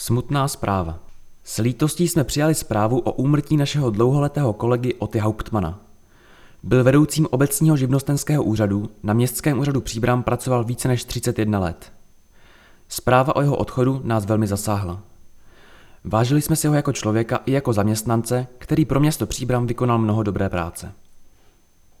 Smutná zpráva. S lítostí jsme přijali zprávu o úmrtí našeho dlouholetého kolegy Oty Hauptmana. Byl vedoucím obecního živnostenského úřadu, na městském úřadu Příbram pracoval více než 31 let. Zpráva o jeho odchodu nás velmi zasáhla. Vážili jsme si ho jako člověka i jako zaměstnance, který pro město Příbram vykonal mnoho dobré práce.